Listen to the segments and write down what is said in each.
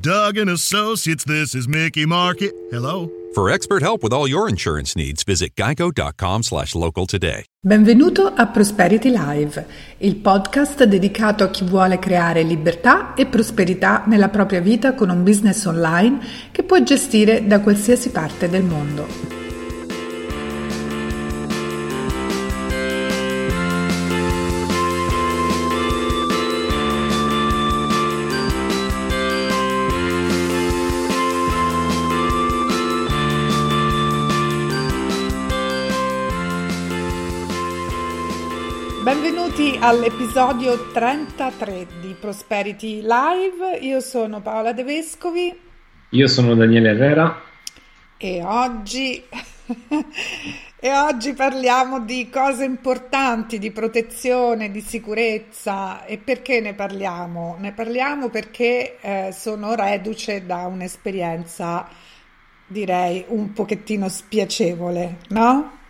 Doug and Associates, this is Mickey Marquis. Hello? For expert help with all your insurance needs, visit geico.com slash local today. Benvenuto a Prosperity Live, il podcast dedicato a chi vuole creare libertà e prosperità nella propria vita con un business online che può gestire da qualsiasi parte del mondo. All'episodio 33 di Prosperity Live. Io sono Paola De Vescovi. Io sono Daniele Herrera. E oggi, e oggi parliamo di cose importanti, di protezione, di sicurezza. E perché ne parliamo? Ne parliamo perché eh, sono reduce da un'esperienza, direi, un pochettino spiacevole, no?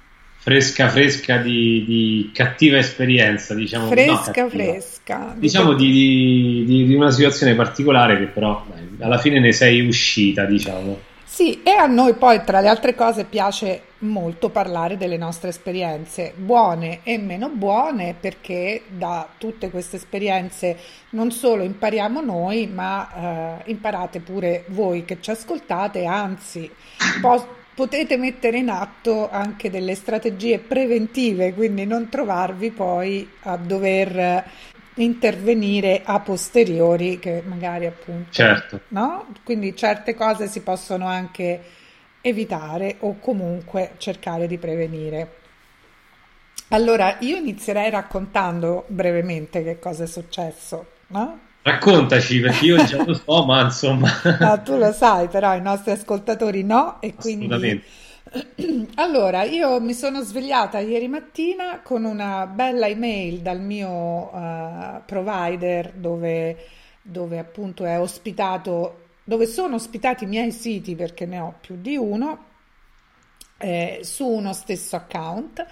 Fresca fresca di, di, cattiva esperienza, diciamo. Fresca no, fresca. Diciamo di, di, di, una situazione particolare che però dai, alla fine ne sei uscita, diciamo. Sì, e a noi poi tra le altre cose piace molto parlare delle nostre esperienze, buone e meno buone, perché da tutte queste esperienze non solo impariamo noi, ma eh, imparate pure voi che ci ascoltate, anzi, po- potete mettere in atto anche delle strategie preventive, quindi non trovarvi poi a dover intervenire a posteriori che magari appunto certo. no? quindi certe cose si possono anche evitare o comunque cercare di prevenire allora io inizierei raccontando brevemente che cosa è successo no? Raccontaci perché io già lo so, ma insomma. No, tu lo sai, però i nostri ascoltatori no, e quindi. Allora, io mi sono svegliata ieri mattina con una bella email dal mio uh, provider dove, dove appunto è ospitato, dove sono ospitati i miei siti perché ne ho più di uno, eh, su uno stesso account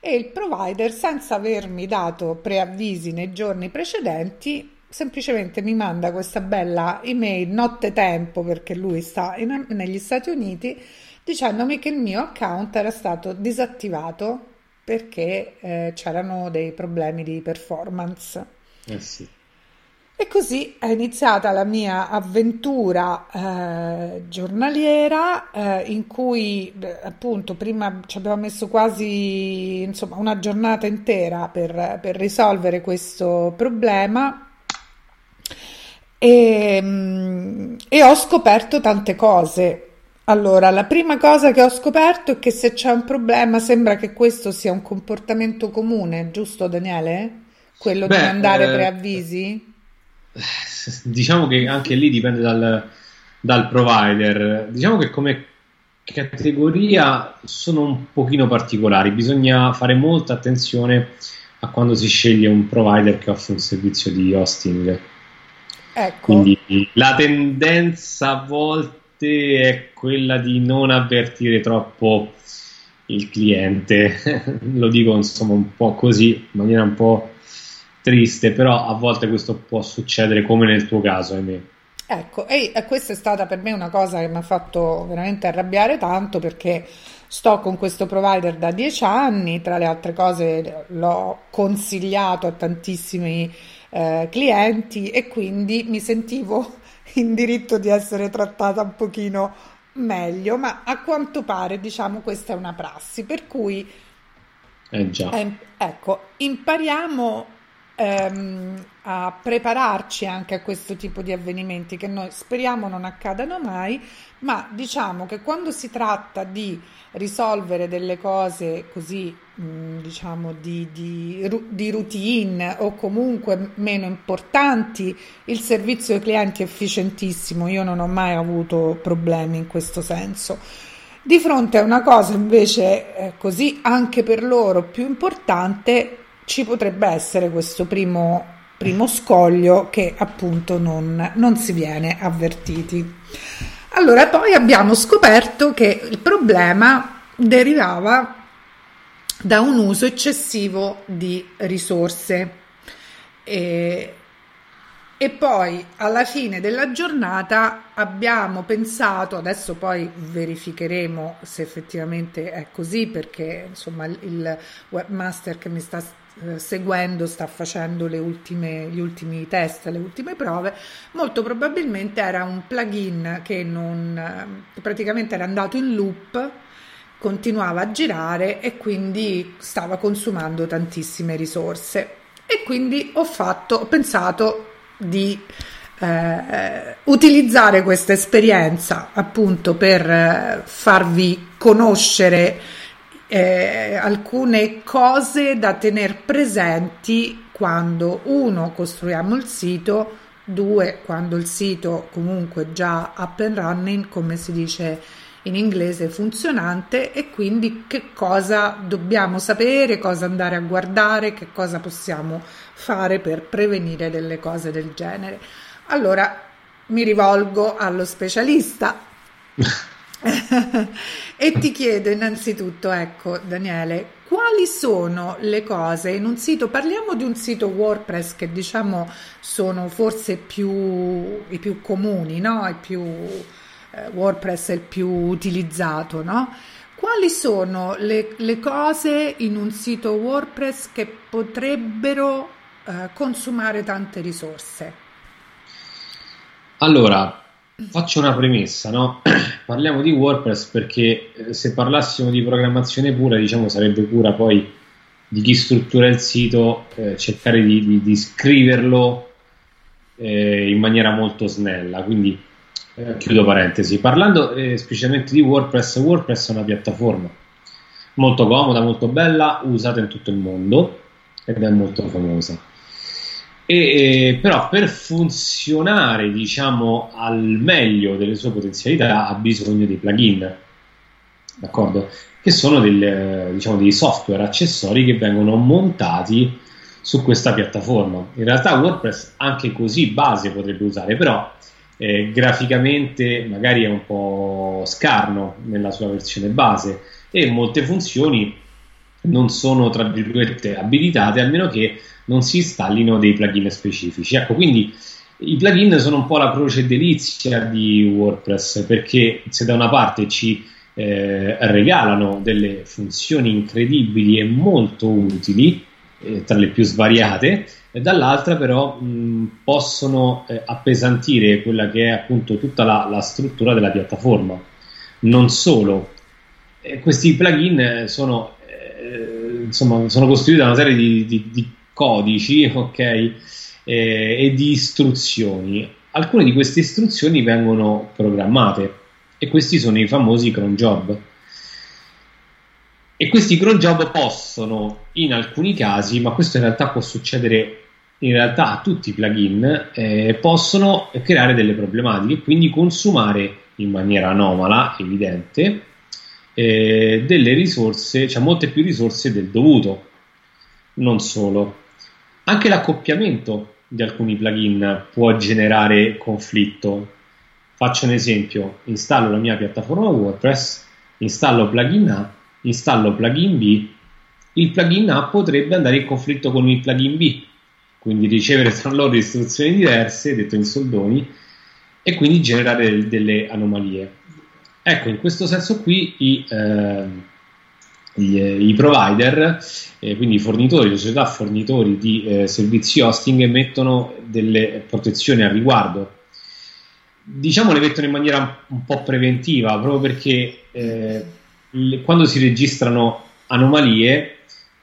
e il provider senza avermi dato preavvisi nei giorni precedenti semplicemente mi manda questa bella email nottetempo perché lui sta in, negli Stati Uniti dicendomi che il mio account era stato disattivato perché eh, c'erano dei problemi di performance. Eh sì. E così è iniziata la mia avventura eh, giornaliera eh, in cui appunto prima ci abbiamo messo quasi insomma, una giornata intera per, per risolvere questo problema e, mm, e ho scoperto tante cose. Allora, la prima cosa che ho scoperto è che se c'è un problema sembra che questo sia un comportamento comune, giusto Daniele? Quello Beh, di mandare eh, preavvisi? Diciamo che anche lì dipende dal, dal provider. Diciamo che come categoria sono un pochino particolari, bisogna fare molta attenzione a quando si sceglie un provider che offre un servizio di hosting Ecco. Quindi la tendenza a volte è quella di non avvertire troppo il cliente, lo dico insomma un po' così, in maniera un po' triste, però a volte questo può succedere come nel tuo caso, ahimè. Ecco, e questa è stata per me una cosa che mi ha fatto veramente arrabbiare tanto perché sto con questo provider da dieci anni, tra le altre cose l'ho consigliato a tantissimi eh, clienti e quindi mi sentivo in diritto di essere trattata un pochino meglio, ma a quanto pare diciamo questa è una prassi, per cui eh. Eh, ecco, impariamo ehm, a prepararci anche a questo tipo di avvenimenti che noi speriamo non accadano mai, ma diciamo che quando si tratta di risolvere delle cose così, mh, diciamo, di, di, di, routine o comunque meno importanti, il servizio ai clienti è efficientissimo, io non ho mai avuto problemi in questo senso. Di fronte a una cosa invece eh, così anche per loro più importante, ci potrebbe essere questo primo, primo scoglio che appunto non, non si viene avvertiti. Allora, poi abbiamo scoperto che il problema derivava da un uso eccessivo di risorse. E, e poi alla fine della giornata abbiamo pensato, adesso poi verificheremo se effettivamente è così perché insomma il webmaster che mi sta eh, seguendo sta facendo ultime, gli ultimi test, le ultime prove, molto probabilmente era un plugin che non, eh, praticamente era andato in loop, continuava a girare e quindi stava consumando tantissime risorse. E quindi ho fatto, ho pensato di eh, utilizzare questa esperienza appunto per eh, farvi conoscere eh, alcune cose da tenere presenti quando uno costruiamo il sito, due quando il sito comunque già up and running, come si dice in inglese funzionante e quindi che cosa dobbiamo sapere, cosa andare a guardare, che cosa possiamo fare per prevenire delle cose del genere. Allora mi rivolgo allo specialista e ti chiedo innanzitutto, ecco Daniele, quali sono le cose in un sito, parliamo di un sito WordPress che diciamo sono forse più, i più comuni, no? Più, eh, WordPress è il più utilizzato, no? Quali sono le, le cose in un sito WordPress che potrebbero eh, consumare tante risorse? Allora, faccio una premessa, no? Parliamo di WordPress perché eh, se parlassimo di programmazione pura, diciamo, sarebbe pura poi di chi struttura il sito, eh, cercare di, di, di scriverlo eh, in maniera molto snella. Quindi eh, chiudo parentesi. Parlando eh, specialmente di WordPress, WordPress è una piattaforma molto comoda, molto bella, usata in tutto il mondo ed è molto famosa. E, eh, però per funzionare diciamo al meglio delle sue potenzialità ha bisogno dei plugin d'accordo? che sono del, diciamo, dei software accessori che vengono montati su questa piattaforma in realtà WordPress anche così base potrebbe usare però eh, graficamente magari è un po' scarno nella sua versione base e molte funzioni non sono tra virgolette abilitate almeno che non si installino dei plugin specifici. Ecco, quindi i plugin sono un po' la croce delizia di WordPress perché se da una parte ci eh, regalano delle funzioni incredibili e molto utili, eh, tra le più svariate, dall'altra però mh, possono eh, appesantire quella che è appunto tutta la, la struttura della piattaforma. Non solo, eh, questi plugin sono, eh, insomma, sono costruiti da una serie di, di, di codici, ok, eh, e di istruzioni. Alcune di queste istruzioni vengono programmate e questi sono i famosi cron job. E questi cron job possono, in alcuni casi, ma questo in realtà può succedere in realtà a tutti i plugin, eh, possono creare delle problematiche, quindi consumare in maniera anomala, evidente, eh, delle risorse, cioè molte più risorse del dovuto. Non solo. Anche l'accoppiamento di alcuni plugin può generare conflitto. Faccio un esempio, installo la mia piattaforma WordPress, installo plugin A, installo plugin B, il plugin A potrebbe andare in conflitto con il plugin B, quindi ricevere tra loro istruzioni diverse, detto in soldoni, e quindi generare delle anomalie. Ecco, in questo senso qui i, eh, i, i provider eh, quindi i fornitori, le società fornitori di eh, servizi hosting mettono delle protezioni al riguardo. Diciamo le mettono in maniera un po' preventiva, proprio perché eh, le, quando si registrano anomalie,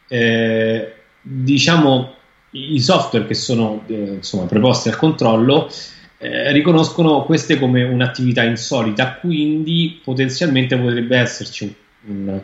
eh, diciamo i software che sono eh, insomma, preposti al controllo eh, riconoscono queste come un'attività insolita, quindi potenzialmente potrebbe esserci un,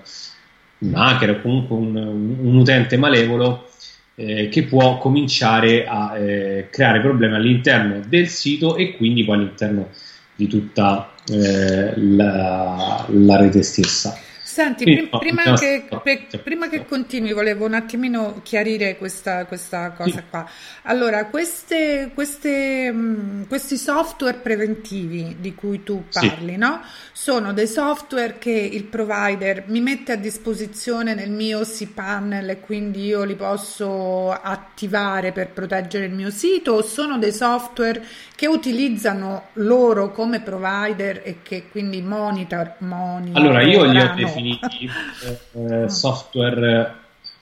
un hacker o comunque un, un utente malevolo eh, che può cominciare a eh, creare problemi all'interno del sito e quindi poi all'interno di tutta eh, la, la rete stessa. Senti, Quindi, prim- prima, no, che, pe- prima, che, continui, volevo un attimino chiarire questa, questa cosa sì. qua. Allora, queste, queste, mh, questi software preventivi di cui tu parli, sì. no? Sono dei software che il provider mi mette a disposizione nel mio cPanel e quindi io li posso attivare per proteggere il mio sito o sono dei software che utilizzano loro come provider e che quindi monitor, monitor Allora, io li ho definiti eh, software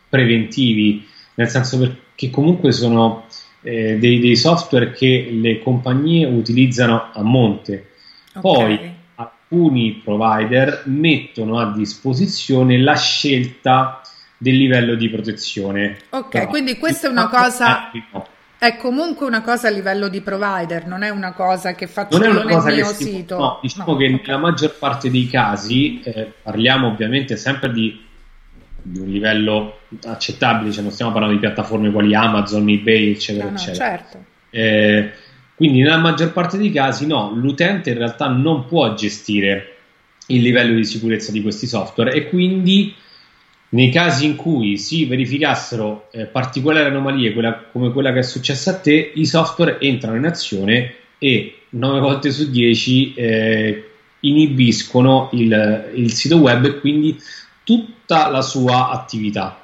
preventivi, nel senso che comunque sono eh, dei, dei, software che le compagnie utilizzano a monte. Poi okay. alcuni provider mettono a disposizione la scelta del livello di protezione. Ok, no, quindi questa è una cosa... È comunque una cosa a livello di provider, non è una cosa che faccio non io nel mio si, sito. No, diciamo no, che okay. nella maggior parte dei casi, eh, parliamo ovviamente sempre di, di, un livello accettabile, cioè non stiamo parlando di piattaforme quali Amazon, eBay, eccetera, no, eccetera. Certo. Eh, quindi nella maggior parte dei casi no, l'utente in realtà non può gestire il livello di sicurezza di questi software e quindi nei casi in cui si verificassero eh, particolari anomalie quella, come quella che è successa a te, i software entrano in azione e 9 volte su 10 eh, inibiscono il, il sito web e quindi tutta la sua attività.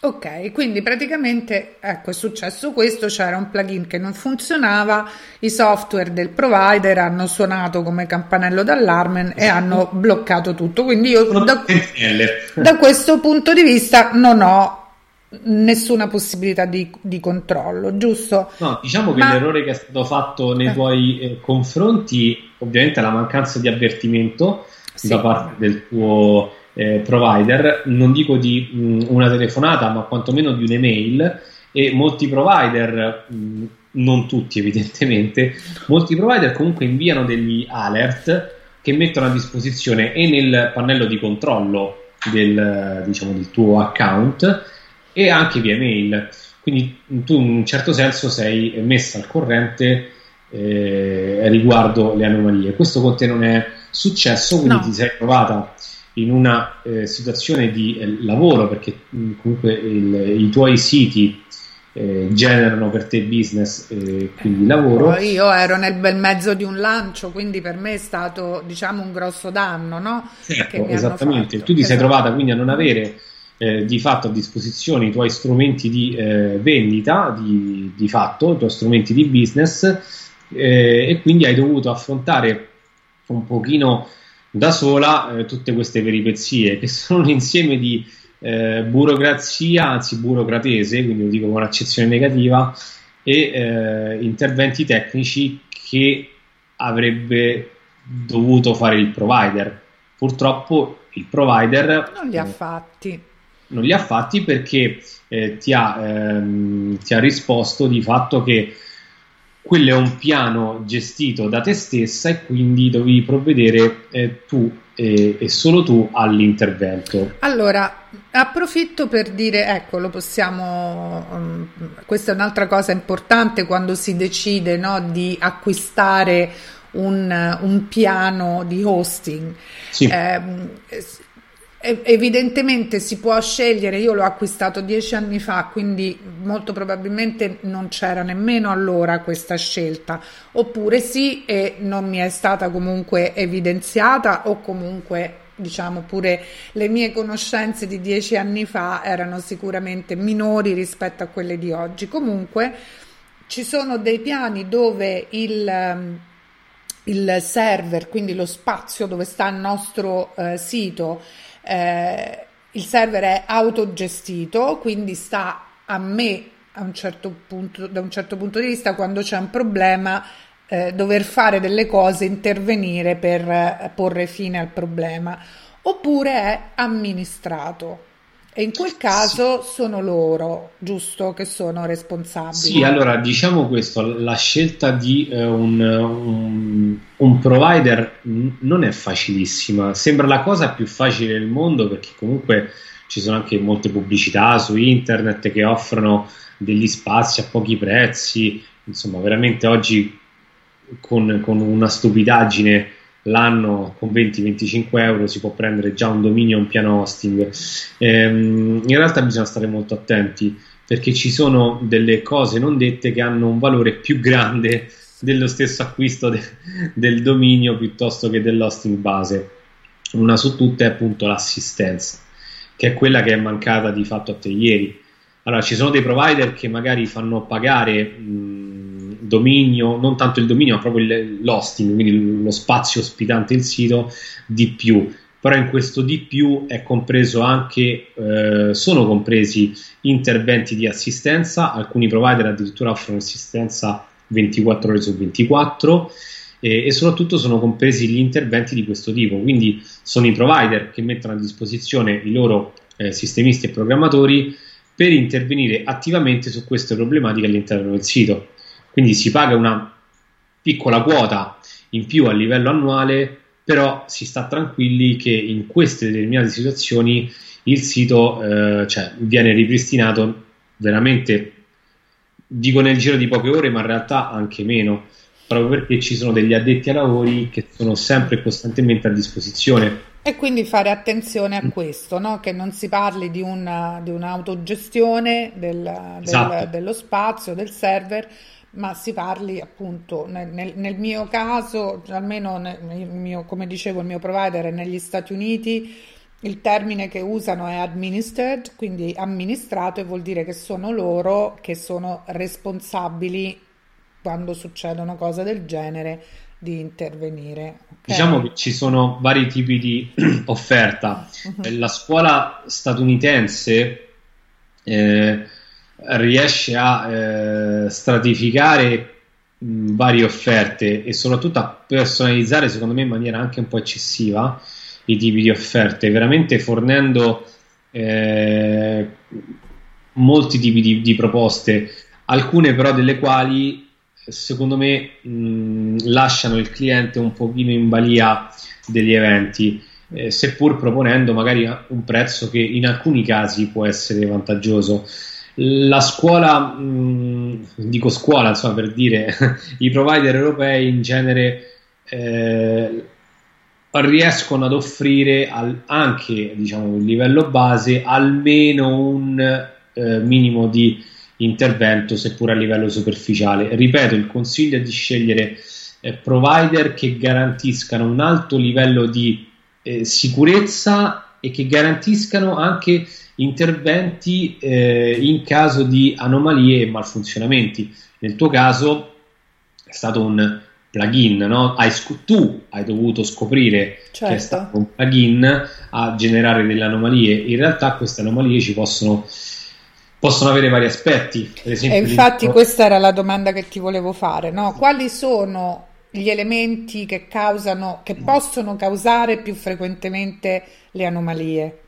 Ok, quindi praticamente ecco, è successo questo, c'era un plugin che non funzionava, i software del provider hanno suonato come campanello d'allarme e hanno bloccato tutto. Quindi io da, da questo punto di vista non ho nessuna possibilità di, di, controllo, giusto? No, diciamo che Ma... l'errore che è stato fatto nei eh. tuoi eh, confronti, ovviamente è la mancanza di avvertimento sì. da parte del tuo eh, provider, non dico di mh, una telefonata, ma quantomeno di un'email e molti provider, mh, non tutti evidentemente, molti provider comunque inviano degli alert che mettono a disposizione e nel pannello di controllo del, diciamo, del tuo account e anche via mail. Quindi tu in un certo senso sei messa al corrente eh, riguardo le anomalie. Questo con te non è successo, quindi no. ti sei trovata in una eh, situazione di eh, lavoro, perché mh, mm, comunque il, i tuoi siti eh, generano per te business e quindi lavoro. Poi io ero nel bel mezzo di un lancio, quindi per me è stato diciamo un grosso danno, no? Certo, esattamente. Tu ti esatto. sei trovata quindi a non avere eh, di fatto a disposizione i tuoi strumenti di eh, vendita, di, di, fatto, i tuoi strumenti di business eh, e quindi hai dovuto affrontare un pochino da sola eh, tutte queste peripezie che sono un insieme di eh, burocrazia, anzi burocratese, quindi lo dico con accezione negativa, e eh, interventi tecnici che avrebbe dovuto fare il provider. Purtroppo il provider non li ha fatti. Non li ha fatti perché eh, ti ha, ehm, ti ha risposto di fatto che quello è un piano gestito da te stessa e quindi dovevi provvedere eh, tu e, e, solo tu all'intervento. Allora, approfitto per dire, ecco, lo possiamo, um, questa è un'altra cosa importante quando si decide no, di acquistare un, un, piano di hosting. Sì. Eh, Evidentemente si può scegliere, io l'ho acquistato dieci anni fa, quindi molto probabilmente non c'era nemmeno allora questa scelta, oppure sì e non mi è stata comunque evidenziata o comunque diciamo pure le mie conoscenze di dieci anni fa erano sicuramente minori rispetto a quelle di oggi. Comunque ci sono dei piani dove il, il server, quindi lo spazio dove sta il nostro eh, sito, eh, il server è autogestito, quindi sta a me a un certo punto, da un certo punto di vista quando c'è un problema eh, dover fare delle cose, intervenire per eh, porre fine al problema, oppure è amministrato. E in quel caso sì. sono loro, giusto, che sono responsabili. Sì, allora diciamo questo, la scelta di eh, un, un, un, provider non è facilissima, sembra la cosa più facile del mondo perché comunque ci sono anche molte pubblicità su internet che offrono degli spazi a pochi prezzi, insomma veramente oggi con, con una stupidaggine l'anno con 20-25 euro si può prendere già un dominio un piano hosting. Ehm, in realtà bisogna stare molto attenti perché ci sono delle cose non dette che hanno un valore più grande dello stesso acquisto de- del dominio piuttosto che dell'hosting base. Una su tutte è appunto l'assistenza, che è quella che è mancata di fatto a te ieri. Allora, ci sono dei provider che magari fanno pagare mh, dominio, non tanto il dominio, ma proprio l'hosting, quindi lo spazio ospitante il sito di più. Però in questo di più è compreso anche, eh, sono compresi interventi di assistenza, alcuni provider addirittura offrono assistenza 24 ore su 24 e, e soprattutto sono compresi gli interventi di questo tipo, quindi sono i provider che mettono a disposizione i loro eh, sistemisti e programmatori per intervenire attivamente su queste problematiche all'interno del sito. Quindi si paga una piccola quota in più a livello annuale, però si sta tranquilli che in queste determinate situazioni il sito eh, cioè, viene ripristinato veramente, dico nel giro di poche ore, ma in realtà anche meno, proprio perché ci sono degli addetti ai lavori che sono sempre e costantemente a disposizione. E quindi fare attenzione a questo, no? che non si parli di, una, di un'autogestione del, del, esatto. dello spazio, del server, ma si parli appunto nel, nel, nel mio caso, almeno nel mio, come dicevo, il mio provider è negli Stati Uniti, il termine che usano è administered, quindi amministrato e vuol dire che sono loro che sono responsabili quando succedono cose del genere di intervenire. Okay. Diciamo che ci sono vari tipi di offerta. Uh-huh. La scuola statunitense eh, riesce a eh, stratificare mh, varie offerte e soprattutto a personalizzare, secondo me, in maniera anche un po' eccessiva i tipi di offerte, veramente fornendo eh, molti tipi di, di proposte, alcune però delle quali secondo me mh, lasciano il cliente un pochino in balia degli eventi, eh, seppur proponendo magari un prezzo che in alcuni casi può essere vantaggioso. La scuola, mh, dico scuola insomma per dire, i provider europei in genere eh, riescono ad offrire al, anche diciamo, il livello base almeno un eh, minimo di intervento, seppur a livello superficiale. Ripeto, il consiglio è di scegliere eh, provider che garantiscano un alto livello di eh, sicurezza e che garantiscano anche interventi eh, in caso di anomalie e malfunzionamenti. Nel tuo caso è stato un plugin, no? hai sc- tu hai dovuto scoprire certo. che è certo. stato un plugin a generare delle anomalie. In realtà queste anomalie ci possono possono avere vari aspetti. Esempio, e infatti, questa era la domanda che ti volevo fare: no? quali sono gli elementi che causano, che possono causare più frequentemente le anomalie?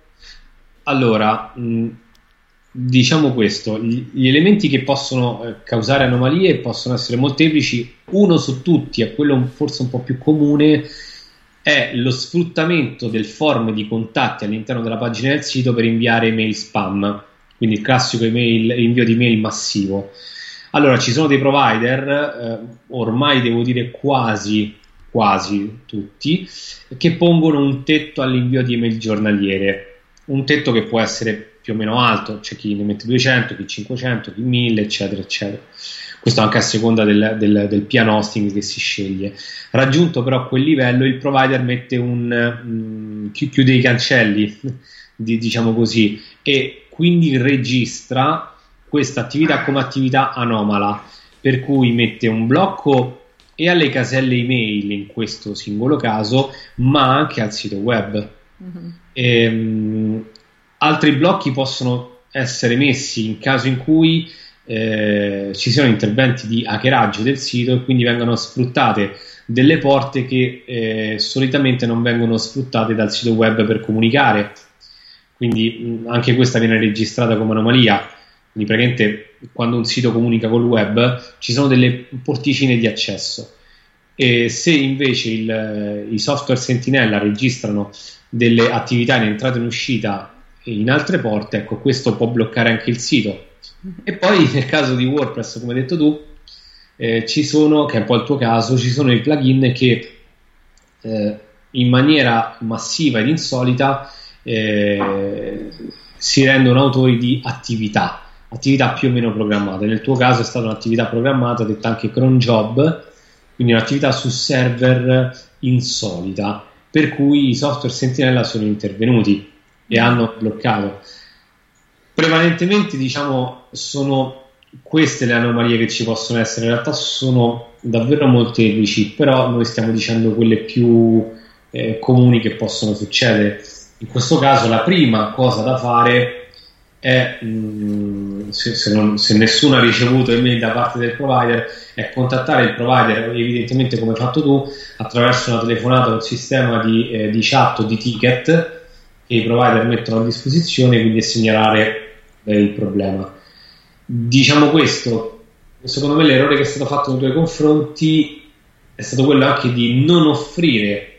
Allora, diciamo questo: gli elementi che possono eh, causare anomalie possono essere molteplici. Uno su tutti, è quello forse un po' più comune, è lo sfruttamento del form di contatti all'interno della pagina del sito per inviare mail spam quindi il classico email, invio di mail massivo. Allora, ci sono dei provider, eh, ormai devo dire quasi, quasi tutti, che pongono un tetto all'invio di email giornaliere, un tetto che può essere più o meno alto, c'è chi ne mette 200, chi 500, chi 1000, eccetera, eccetera. Questo anche a seconda del, del, del piano hosting che si sceglie. Raggiunto però quel livello, il provider mette un um, chiude i cancelli, diciamo così, e quindi registra questa attività come attività anomala, per cui mette un blocco e alle caselle email in questo singolo caso, ma anche al sito web. Mm-hmm. E, um, altri blocchi possono essere messi in caso in cui eh, ci siano interventi di hackeraggio del sito e quindi vengono sfruttate delle porte che eh, solitamente non vengono sfruttate dal sito web per comunicare quindi mh, anche questa viene registrata come anomalia. Quindi praticamente quando un sito comunica col web ci sono delle porticine di accesso. E se invece il, i software sentinella registrano delle attività in entrata e in uscita in altre porte, ecco, questo può bloccare anche il sito. E poi nel caso di WordPress, come hai detto tu, eh, ci sono, che è un po' il tuo caso, ci sono i plugin che eh, in maniera massiva ed insolita eh, si rendono autori di attività, attività più o meno programmate. Nel tuo caso è stata un'attività programmata, detta anche cron job, quindi un'attività su server insolita, per cui i software Sentinella sono intervenuti e hanno bloccato. Prevalentemente, diciamo, sono queste le anomalie che ci possono essere. In realtà sono davvero molteplici, però noi stiamo dicendo quelle più eh, comuni che possono succedere. In questo caso, la prima cosa da fare è, mh, mm, se, se, non, se, nessuno ha ricevuto email da parte del provider, è contattare il provider, evidentemente come hai fatto tu, attraverso una telefonata o un sistema di, eh, di chat o di ticket che i provider mettono a disposizione, quindi segnalare il problema. Diciamo questo, secondo me l'errore che è stato fatto nei tuoi confronti è stato quello anche di non offrire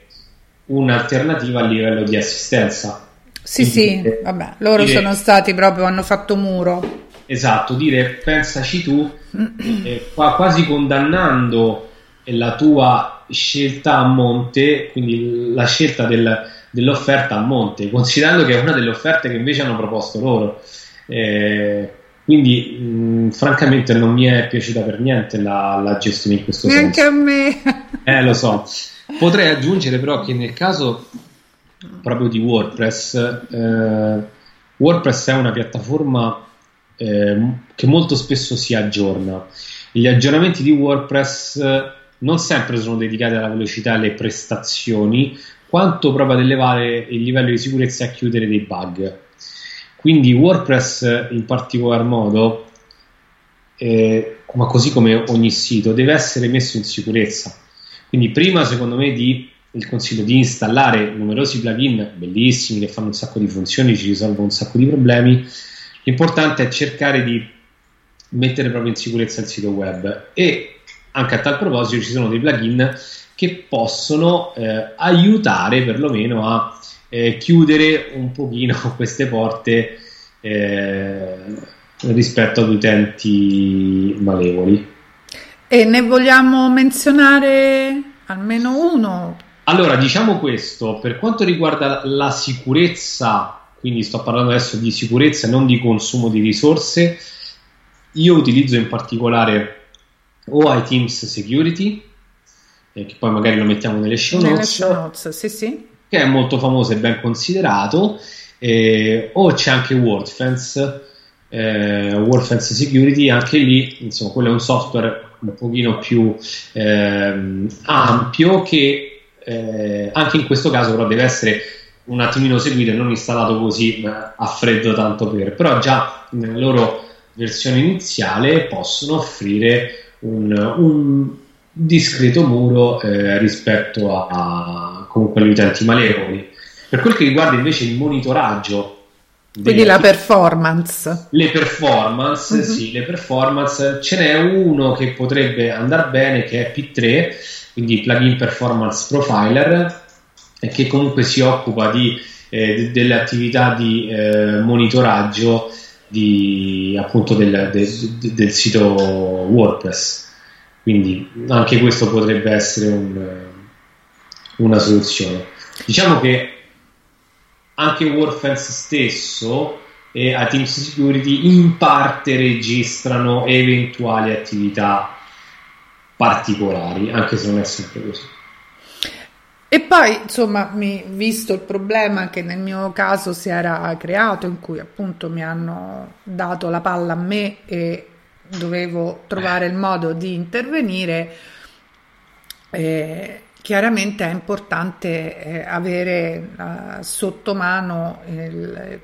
un'alternativa a livello di assistenza. Sì, Quindi, sì, vabbè, loro dire, sono stati proprio, hanno fatto muro. Esatto, dire pensaci tu, eh, quasi condannando la tua scelta a monte, quindi la scelta del, dell'offerta a monte, considerando che è una delle offerte che invece hanno proposto loro. Eh, quindi, mh, francamente, non mi è piaciuta per niente la, la gestione in questo Neanche senso. Neanche a me. eh, lo so. Potrei aggiungere però che nel caso proprio di WordPress, eh, WordPress è una piattaforma eh, che molto spesso si aggiorna. Gli aggiornamenti di WordPress non sempre sono dedicati alla velocità e alle prestazioni, quanto proprio ad elevare il livello di sicurezza e a chiudere dei bug. Quindi WordPress in particolar modo, eh, ma così come ogni sito, deve essere messo in sicurezza. Quindi prima secondo me di, il consiglio di installare numerosi plugin bellissimi che fanno un sacco di funzioni, ci risolvono un sacco di problemi, l'importante è cercare di mettere proprio in sicurezza il sito web e anche a tal proposito ci sono dei plugin che possono eh, aiutare perlomeno a eh, chiudere un pochino queste porte eh, rispetto ad utenti malevoli. E ne vogliamo menzionare almeno uno? Allora, diciamo questo, per quanto riguarda la sicurezza, quindi sto parlando adesso di sicurezza e non di consumo di risorse, io utilizzo in particolare o iTeams Security, eh, che poi magari lo mettiamo nelle show notes, nelle show notes sì, sì. che è molto famoso e ben considerato, eh, o c'è anche WordFence, eh, WordFence Security, anche lì, insomma, quello è un software un pochino più eh, ampio che eh, anche in questo caso però deve essere un attimino seguito e non installato così a freddo tanto per, però già nella loro versione iniziale possono offrire un, un discreto muro eh, rispetto a, a, comunque agli utenti malevoli. Per quel che riguarda invece il monitoraggio, quindi la performance, le performance, mm-hmm. sì, le performance, ce n'è uno che potrebbe andare bene che è P3, quindi plugin performance profiler, che comunque si occupa di, eh, delle attività di eh, monitoraggio di, appunto del, de, del sito WordPress quindi anche questo potrebbe essere un, una soluzione. Diciamo che anche WordFence stesso e a Teams Security in parte registrano eventuali attività particolari, anche se non è sempre così. E poi, insomma, mi, visto il problema che nel mio caso si era creato, in cui appunto mi hanno dato la palla a me e dovevo trovare il modo di intervenire, eh, chiaramente è importante eh, avere uh, sotto mano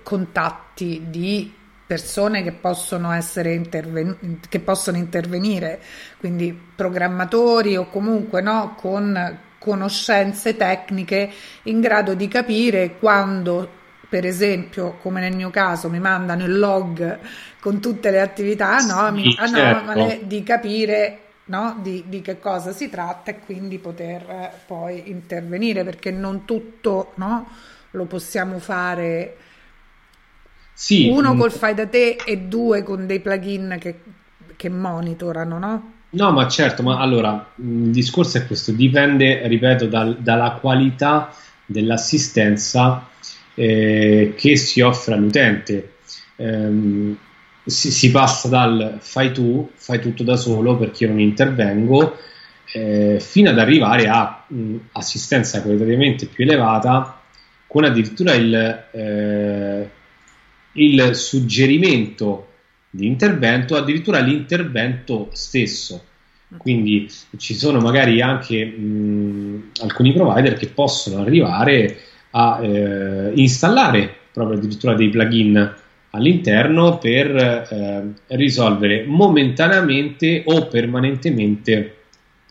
contatti di persone che possono, essere interven- che possono intervenire, quindi programmatori o comunque no, con conoscenze tecniche in grado di capire quando per esempio, come nel mio caso, mi mandano il log con tutte le attività no, mi, anomale certo. di capire no, di, di, che cosa si tratta e quindi poter eh, poi intervenire, perché non tutto no, lo possiamo fare sì, uno col fai da te e due con dei plugin che, che monitorano, no? No, ma certo, ma allora il discorso è questo, dipende, ripeto, dal, dalla qualità dell'assistenza eh, che si offre all'utente. Eh, si, si, passa dal fai tu, fai tutto da solo perché io non intervengo, eh, fino ad arrivare a mh, assistenza qualitativamente più elevata con addirittura il, eh, il suggerimento di intervento, addirittura l'intervento stesso. Quindi ci sono magari anche mh, alcuni provider che possono arrivare a eh, installare proprio addirittura dei plugin all'interno per eh, risolvere momentaneamente o permanentemente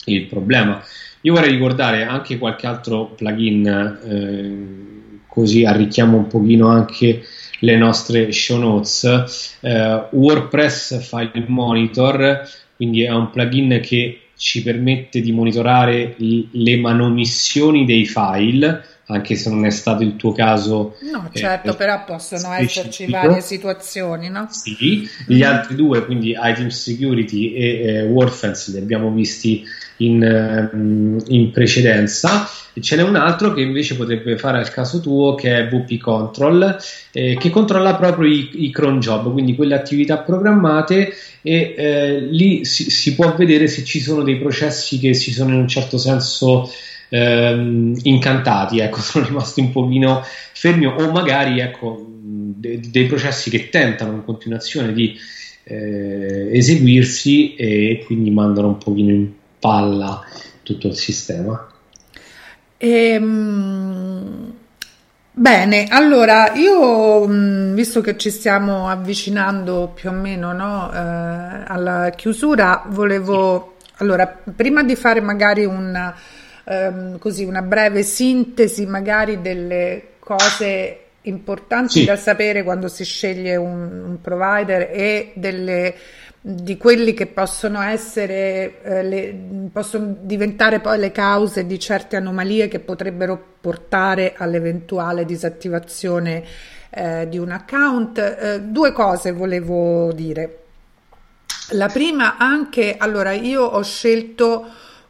il problema. Io vorrei ricordare anche qualche altro plugin, eh, così arricchiamo un pochino anche le nostre show notes. Eh, WordPress File Monitor, quindi è un plugin che ci permette di monitorare le manomissioni dei file anche se non è stato il tuo caso. No, eh, certo, eh, però possono specifico. esserci varie situazioni, no? Sì, gli altri due, quindi Item Security e eh, WordFence, li abbiamo visti in, mm, in, precedenza. Ce n'è un altro che invece potrebbe fare al caso tuo, che è VP Control, eh, che controlla proprio i, i cron job, quindi quelle attività programmate e eh, lì si, si può vedere se ci sono dei processi che si sono in un certo senso ehm, incantati, ecco, sono rimasti un pochino fermi o magari ecco, de- dei processi che tentano in continuazione di eh, eseguirsi e quindi mandano un pochino in palla tutto il sistema. Ehm, bene, allora io visto che ci stiamo avvicinando più o meno no, eh, alla chiusura, volevo allora prima di fare magari un ehm, così una breve sintesi magari delle cose importanti sì. da sapere quando si sceglie un, un provider e delle, di quelli che possono essere, eh, le, possono diventare poi le cause di certe anomalie che potrebbero portare all'eventuale disattivazione eh, di un account. Eh, due cose volevo dire. La prima anche, allora io ho scelto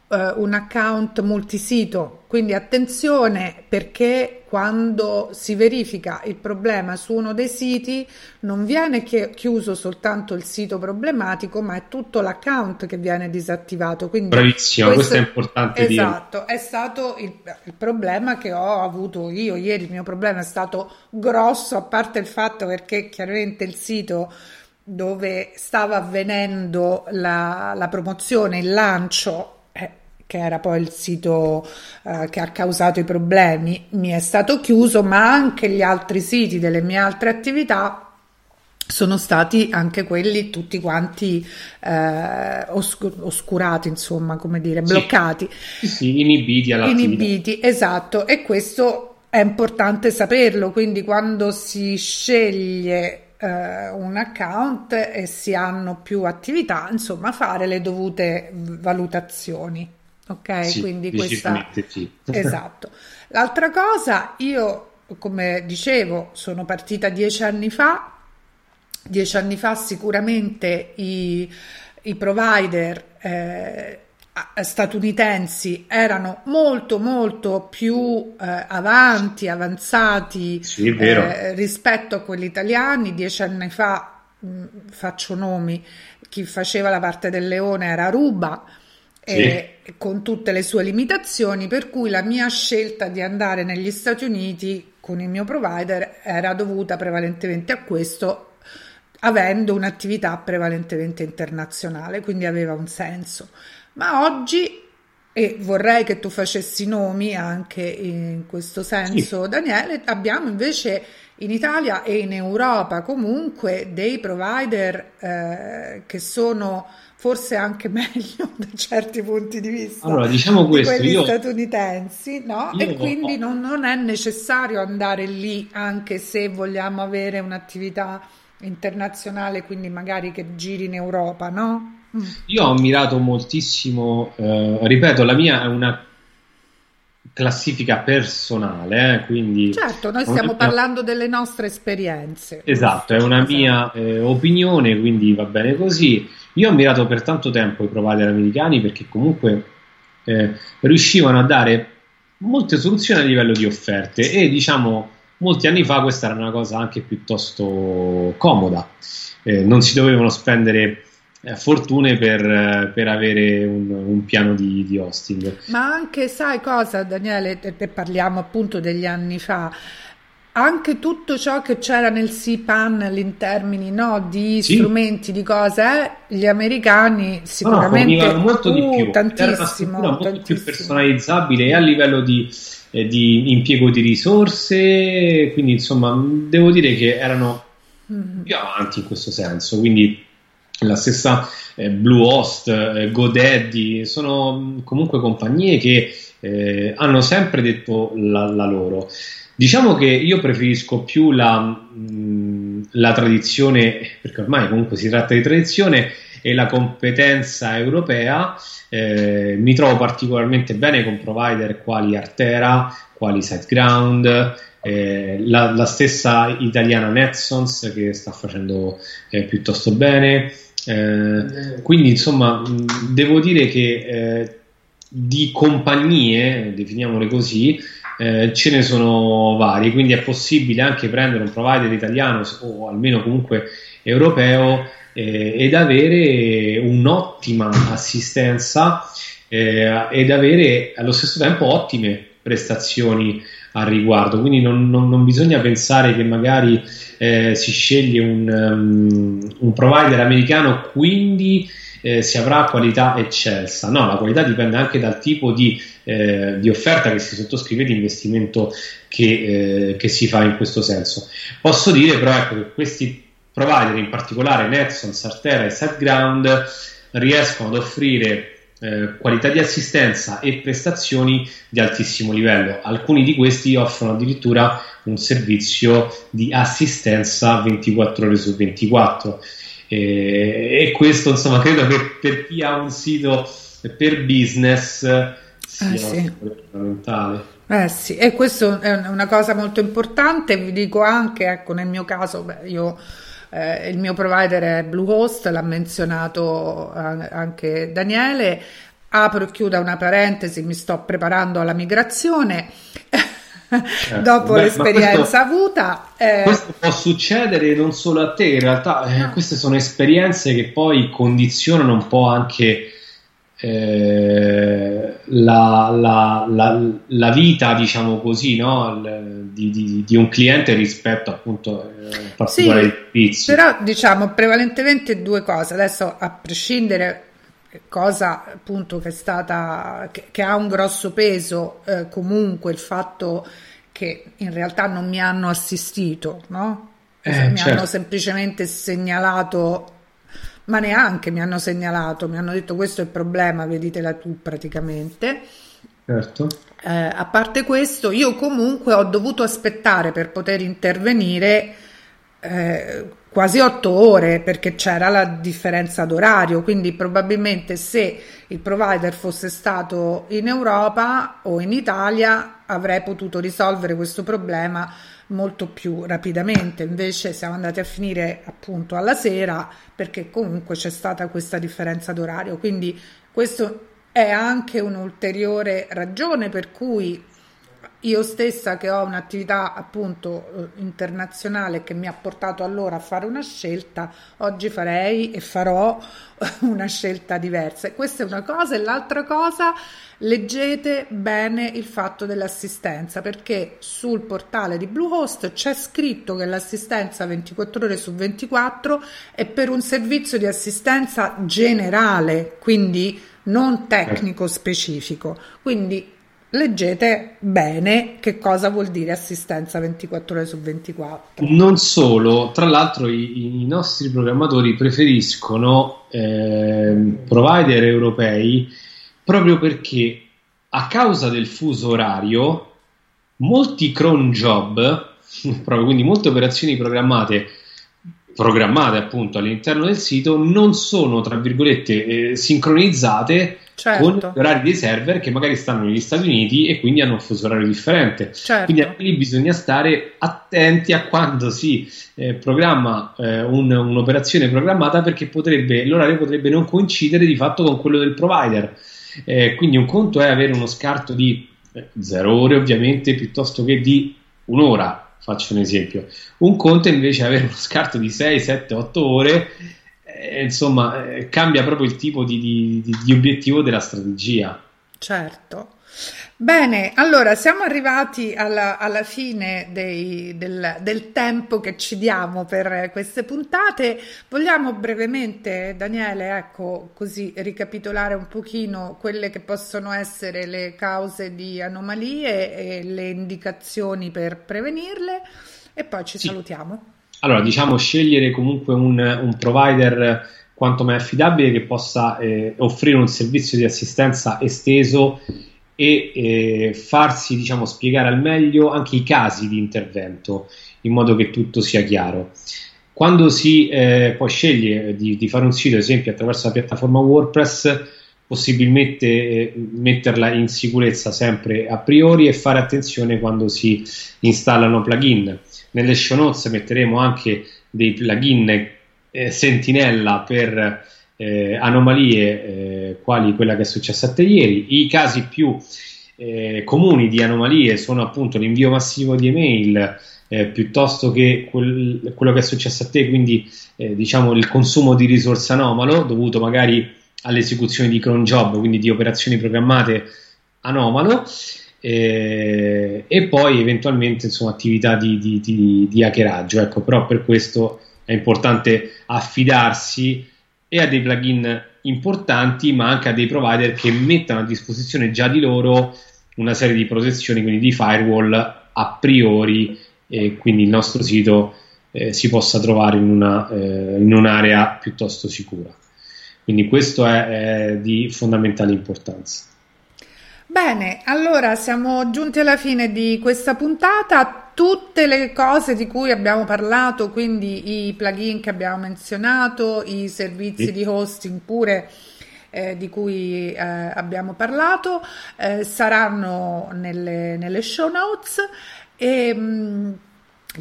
eh, un account multisito, quindi attenzione perché quando si verifica il problema su uno dei siti non viene chiuso soltanto il sito problematico, ma è tutto l'account che viene disattivato. Quindi Bravissimo, questo, questo è importante esatto, dire. è stato il, il, problema che ho avuto io ieri, il mio problema è stato grosso, a parte il fatto perché chiaramente il sito dove stava avvenendo la, la promozione, il lancio che era poi il sito eh, che ha causato i problemi, mi è stato chiuso, ma anche gli altri siti delle mie altre attività sono stati anche quelli tutti quanti eh, oscur- oscurati, insomma, come dire, bloccati. Sì, sì inibiti Inibiti, esatto, e questo è importante saperlo, quindi quando si sceglie eh, un account e si hanno più attività, insomma, fare le dovute valutazioni. Ok, sì, quindi questa... Sì. Esatto. L'altra cosa, io come dicevo, sono partita dieci anni fa. Dieci anni fa sicuramente i, i provider eh, statunitensi erano molto molto più eh, avanti, avanzati sì, eh, rispetto a quelli italiani. Dieci anni fa, mh, faccio nomi, chi faceva la parte del leone era Ruba sì. eh, con tutte le sue limitazioni, per cui la mia scelta di andare negli Stati Uniti con il mio provider era dovuta prevalentemente a questo, avendo un'attività prevalentemente internazionale, quindi aveva un senso. Ma oggi, e vorrei che tu facessi nomi anche in questo senso, sì. Daniele, abbiamo invece in Italia e in Europa comunque dei provider eh, che sono forse anche meglio da certi punti di vista allora, diciamo questo, quelli io, statunitensi, no? E quindi non, non, è necessario andare lì anche se vogliamo avere un'attività internazionale, quindi magari che giri in Europa, no? Io ho ammirato moltissimo, eh, ripeto, la mia è una classifica personale, eh, quindi... Certo, noi stiamo mia... parlando delle nostre esperienze. Esatto, è una mia eh, opinione, quindi va bene così. Io ho ammirato per tanto tempo i provider americani perché comunque eh, riuscivano a dare molte soluzioni a livello di offerte e diciamo molti anni fa questa era una cosa anche piuttosto comoda, eh, non si dovevano spendere fortune per, eh, per, avere un, un piano di, di, hosting. Ma anche, sai cosa, Daniele, e parliamo appunto degli anni fa, anche tutto ciò che c'era nel C-Panel in termini no, di sì. strumenti, di cose, eh, gli americani sicuramente no, molto uh, di più. tantissimo, molto tantissimo. più personalizzabile e a livello di, eh, di, impiego di risorse, quindi insomma devo dire che erano mm. più avanti in questo senso, quindi la stessa eh, Bluehost, eh, GoDaddy, sono comunque compagnie che eh, hanno sempre detto la, la, loro. Diciamo che io preferisco più la, mh, la tradizione, perché ormai comunque si tratta di tradizione, e la competenza europea. Eh, mi trovo particolarmente bene con provider quali Artera, quali SiteGround, eh, la, la, stessa italiana Netsons che sta facendo eh, piuttosto bene. Eh, quindi insomma devo dire che eh, di compagnie, definiamole così, eh, ce ne sono varie, quindi è possibile anche prendere un provider italiano o almeno comunque europeo eh, ed avere un'ottima assistenza eh, ed avere allo stesso tempo ottime prestazioni al riguardo. Quindi non, non, non bisogna pensare che magari eh, si sceglie un, um, un, provider americano, quindi eh, si avrà qualità eccelsa. No, la qualità dipende anche dal tipo di, eh, di offerta che si sottoscrive, di investimento che, eh, che, si fa in questo senso. Posso dire però ecco, che questi provider, in particolare Netson, Sartera e SiteGround, riescono ad offrire eh, qualità di assistenza e prestazioni di altissimo livello. Alcuni di questi offrono addirittura un servizio di assistenza 24 ore su 24 e, e questo insomma credo che per chi ha un sito per business sia eh sì. fondamentale. Eh sì, e questo è una cosa molto importante, vi dico anche, ecco, nel mio caso, beh, io eh, il mio provider è Bluehost, l'ha menzionato anche Daniele. Apro e chiudo una parentesi, mi sto preparando alla migrazione. Certo. Dopo Beh, l'esperienza questo, avuta, eh... questo può succedere non solo a te, in realtà eh, no. queste sono esperienze che poi condizionano un po' anche eh, la, la, la, la, vita, diciamo così, no? Di, di, di, un cliente rispetto appunto eh, particolari sì, servizi. Però diciamo prevalentemente due cose. Adesso a prescindere cosa appunto che è stata che, che ha un grosso peso eh, comunque il fatto che in realtà non mi hanno assistito, no? Eh, mi certo. hanno semplicemente segnalato ma neanche mi hanno segnalato, mi hanno detto questo è il problema, veditela tu praticamente. Certo. Eh, a parte questo, io comunque ho dovuto aspettare per poter intervenire eh, quasi otto ore perché c'era la differenza d'orario, quindi probabilmente se il provider fosse stato in Europa o in Italia avrei potuto risolvere questo problema molto più rapidamente, invece siamo andati a finire appunto alla sera perché comunque c'è stata questa differenza d'orario, quindi questo è anche un'ulteriore ragione per cui io stessa che ho un'attività appunto eh, internazionale che mi ha portato allora a fare una scelta, oggi farei e farò una scelta diversa. Questa è una cosa e l'altra cosa, leggete bene il fatto dell'assistenza perché sul portale di Bluehost c'è scritto che l'assistenza 24 ore su 24 è per un servizio di assistenza generale, quindi non tecnico specifico. Quindi leggete bene che cosa vuol dire assistenza 24 ore su 24. Non solo, tra l'altro i, i nostri programmatori preferiscono eh, provider europei proprio perché a causa del fuso orario molti cron job, proprio, quindi molte operazioni programmate programmate appunto all'interno del sito non sono tra virgolette eh, sincronizzate certo. con gli orari dei server che magari stanno negli Stati Uniti e quindi hanno un fuso orario differente. Certo. Quindi lì bisogna stare attenti a quando si eh, programma eh, un, un'operazione programmata perché potrebbe, l'orario potrebbe non coincidere di fatto con quello del provider. Eh, quindi un conto è avere uno scarto di eh, zero ore ovviamente piuttosto che di un'ora faccio un esempio. Un conto invece avere uno scarto di 6, 7, 8 ore, eh, insomma, eh, cambia proprio il tipo di, di, di obiettivo della strategia. Certo. Bene, allora siamo arrivati alla, alla fine dei, del, del, tempo che ci diamo per queste puntate. Vogliamo brevemente, Daniele, ecco, così ricapitolare un pochino quelle che possono essere le cause di anomalie e le indicazioni per prevenirle e poi ci sì. salutiamo. Allora, diciamo scegliere comunque un, un provider quanto mai affidabile che possa eh, offrire un servizio di assistenza esteso e eh, farsi diciamo, spiegare al meglio anche i casi di intervento in modo che tutto sia chiaro. Quando si eh, poi sceglie di, di, fare un sito, ad esempio attraverso la piattaforma WordPress, possibilmente eh, metterla in sicurezza sempre a priori e fare attenzione quando si installano plugin. Nelle show notes metteremo anche dei plugin eh, sentinella per eh, anomalie eh, quali quella che è successa a te ieri. I casi più eh, comuni di anomalie sono appunto l'invio massivo di email eh, piuttosto che quel, quello che è successo a te, quindi eh, diciamo il consumo di risorse anomalo dovuto magari all'esecuzione di cron job, quindi di operazioni programmate anomalo. Eh, e poi eventualmente insomma attività di, di, di, di hackeraggio ecco però per questo è importante affidarsi e a dei plugin importanti, ma anche a dei provider che mettano a disposizione già di loro una serie di protezioni, quindi di firewall a priori, e quindi il nostro sito eh, si possa trovare in, una, eh, in, un'area piuttosto sicura. Quindi questo è, è di fondamentale importanza. Bene, allora siamo giunti alla fine di questa puntata. Tutte le cose di cui abbiamo parlato, quindi i plugin che abbiamo menzionato, i servizi sì. di hosting pure eh, di cui eh, abbiamo parlato, eh, saranno nelle, nelle, show notes e mh, mm,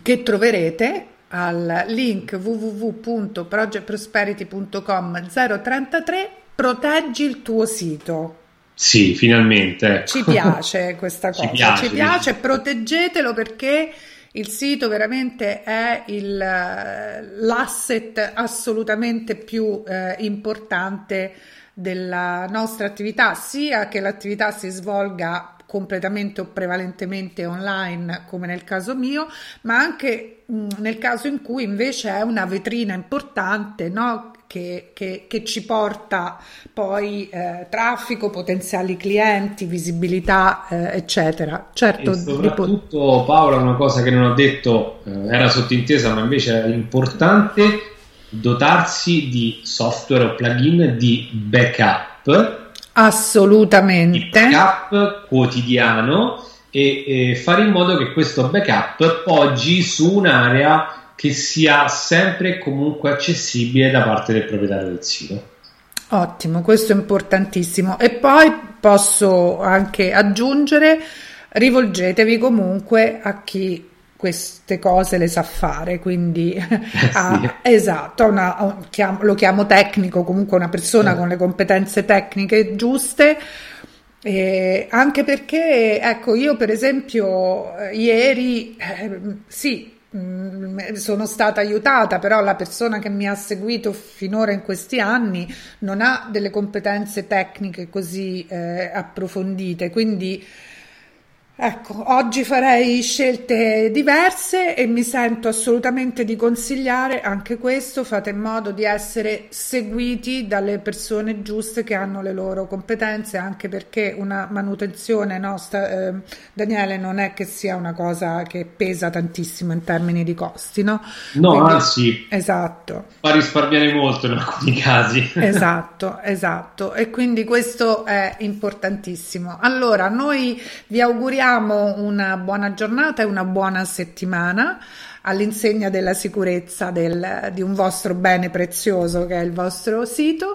che troverete al link www.projectprosperity.com 033 proteggi il tuo sito sì, finalmente. Ecco. Ci piace questa cosa, ci piace, ci piace proteggetelo perché il sito veramente è il, l'asset assolutamente più eh, importante della nostra attività, sia che l'attività si svolga completamente o prevalentemente online come nel caso mio, ma anche mh, nel caso in cui invece è una vetrina importante, no? Che, che, che ci porta poi eh, traffico, potenziali clienti, visibilità, eh, eccetera. Certo, e soprattutto Paola, una cosa che non ho detto eh, era sottintesa, ma invece è importante dotarsi di software o plugin di backup. Assolutamente. Di backup quotidiano e, e fare in modo che questo backup poggi su un'area che sia sempre e comunque accessibile da parte del proprietario del sito. Ottimo, questo è importantissimo. E poi posso anche aggiungere, rivolgetevi comunque a chi queste cose le sa fare, quindi eh a, esatto, una, a, chiamo, lo chiamo tecnico, comunque una persona sì. con le competenze tecniche giuste. Eh, anche perché, ecco, io per esempio eh, ieri, eh, sì, sono stata aiutata, però la persona che mi ha seguito finora in questi anni non ha delle competenze tecniche così eh, approfondite, quindi Ecco, oggi farei scelte diverse e mi sento assolutamente di consigliare anche questo, fate in modo di essere seguiti dalle persone giuste che hanno le loro competenze, anche perché una manutenzione nostra, eh, Daniele, non è che sia una cosa che pesa tantissimo in termini di costi, no? No, Quindi, anzi, esatto. fa risparmiare molto in alcuni casi. esatto, esatto, e quindi questo è importantissimo. Allora, noi vi auguriamo auguriamo una buona giornata e una buona settimana. all'insegna della sicurezza del, di un vostro bene prezioso che è il vostro sito.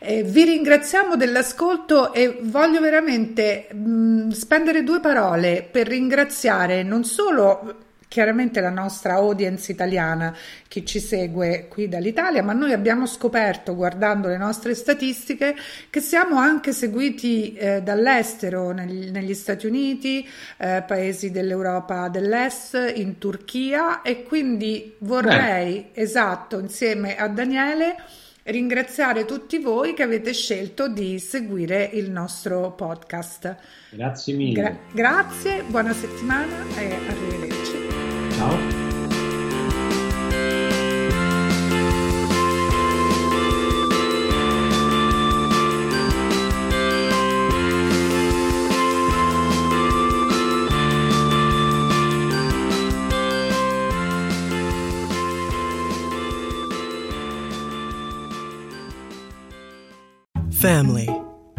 Eh, vi ringraziamo dell'ascolto e voglio veramente mh, spendere due parole per ringraziare non solo chiaramente la nostra audience italiana, chi ci segue qui dall'Italia, ma noi abbiamo scoperto, guardando le nostre statistiche, che siamo anche seguiti eh, dall'estero, negli, negli, Stati Uniti, eh, paesi dell'Europa dell'Est, in Turchia e quindi vorrei, Beh. esatto, insieme a Daniele, ringraziare tutti voi che avete scelto di seguire il nostro podcast. Grazie mille. Gra- grazie, buona settimana e arrivederci. Family.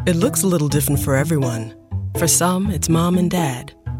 It looks a little different for everyone. For some, it's mom and dad.